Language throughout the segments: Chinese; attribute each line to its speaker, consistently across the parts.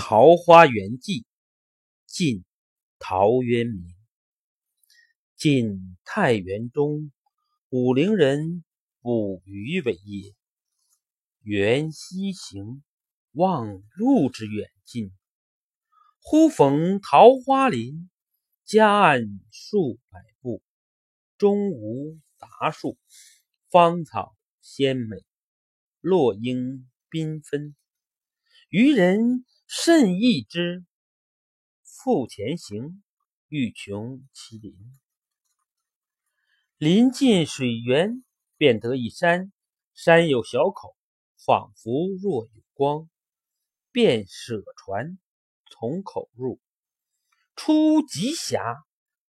Speaker 1: 桃花源记，晋·陶渊明。晋太元中，武陵人捕鱼为业。缘溪行，忘路之远近。忽逢桃花林，夹岸数百步，中无杂树，芳草鲜美，落英缤纷。渔人甚异之，复前行，欲穷其林。临近水源，便得一山，山有小口，仿佛若有光。便舍船，从口入，出极狭，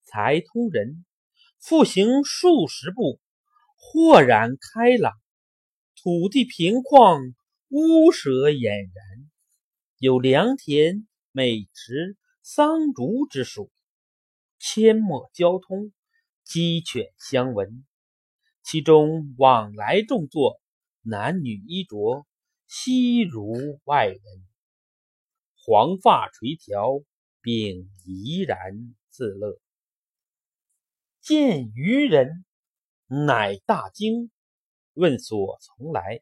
Speaker 1: 才通人。复行数十步，豁然开朗，土地平旷，屋舍俨然。有良田、美池、桑竹之属，阡陌交通，鸡犬相闻。其中往来种作，男女衣着，悉如外人。黄发垂髫，并怡然自乐。见渔人，乃大惊，问所从来，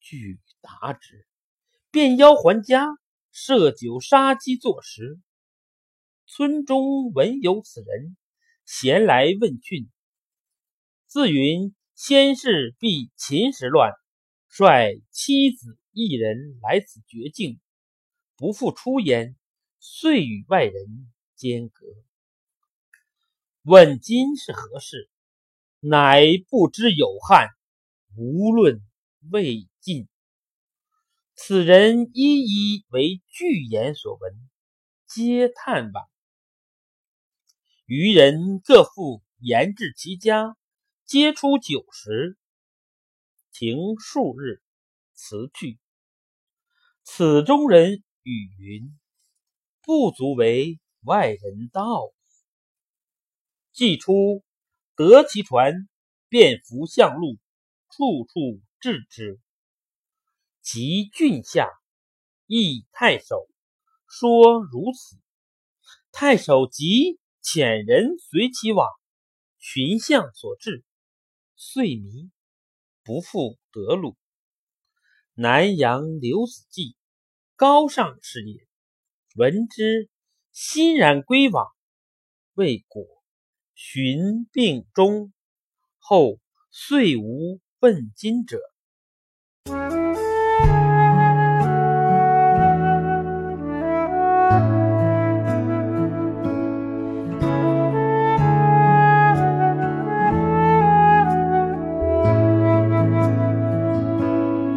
Speaker 1: 具答之。便邀还家，设酒杀鸡作食。村中闻有此人，咸来问讯。自云先是避秦时乱，率妻子一人来此绝境，不复出焉，遂与外人间隔。问今是何事，乃不知有汉，无论魏。此人一一为具言所闻，皆叹惋。渔人各复言至其家，皆出酒食，停数日，辞去。此中人语云：“不足为外人道。”既出，得其船，便扶向路，处处至之。及郡下，诣太守，说如此。太守即遣人随其往，寻向所至，遂迷，不复得路。南阳刘子骥，高尚士也，闻之，欣然归往，未果，寻病终，后遂无问津者。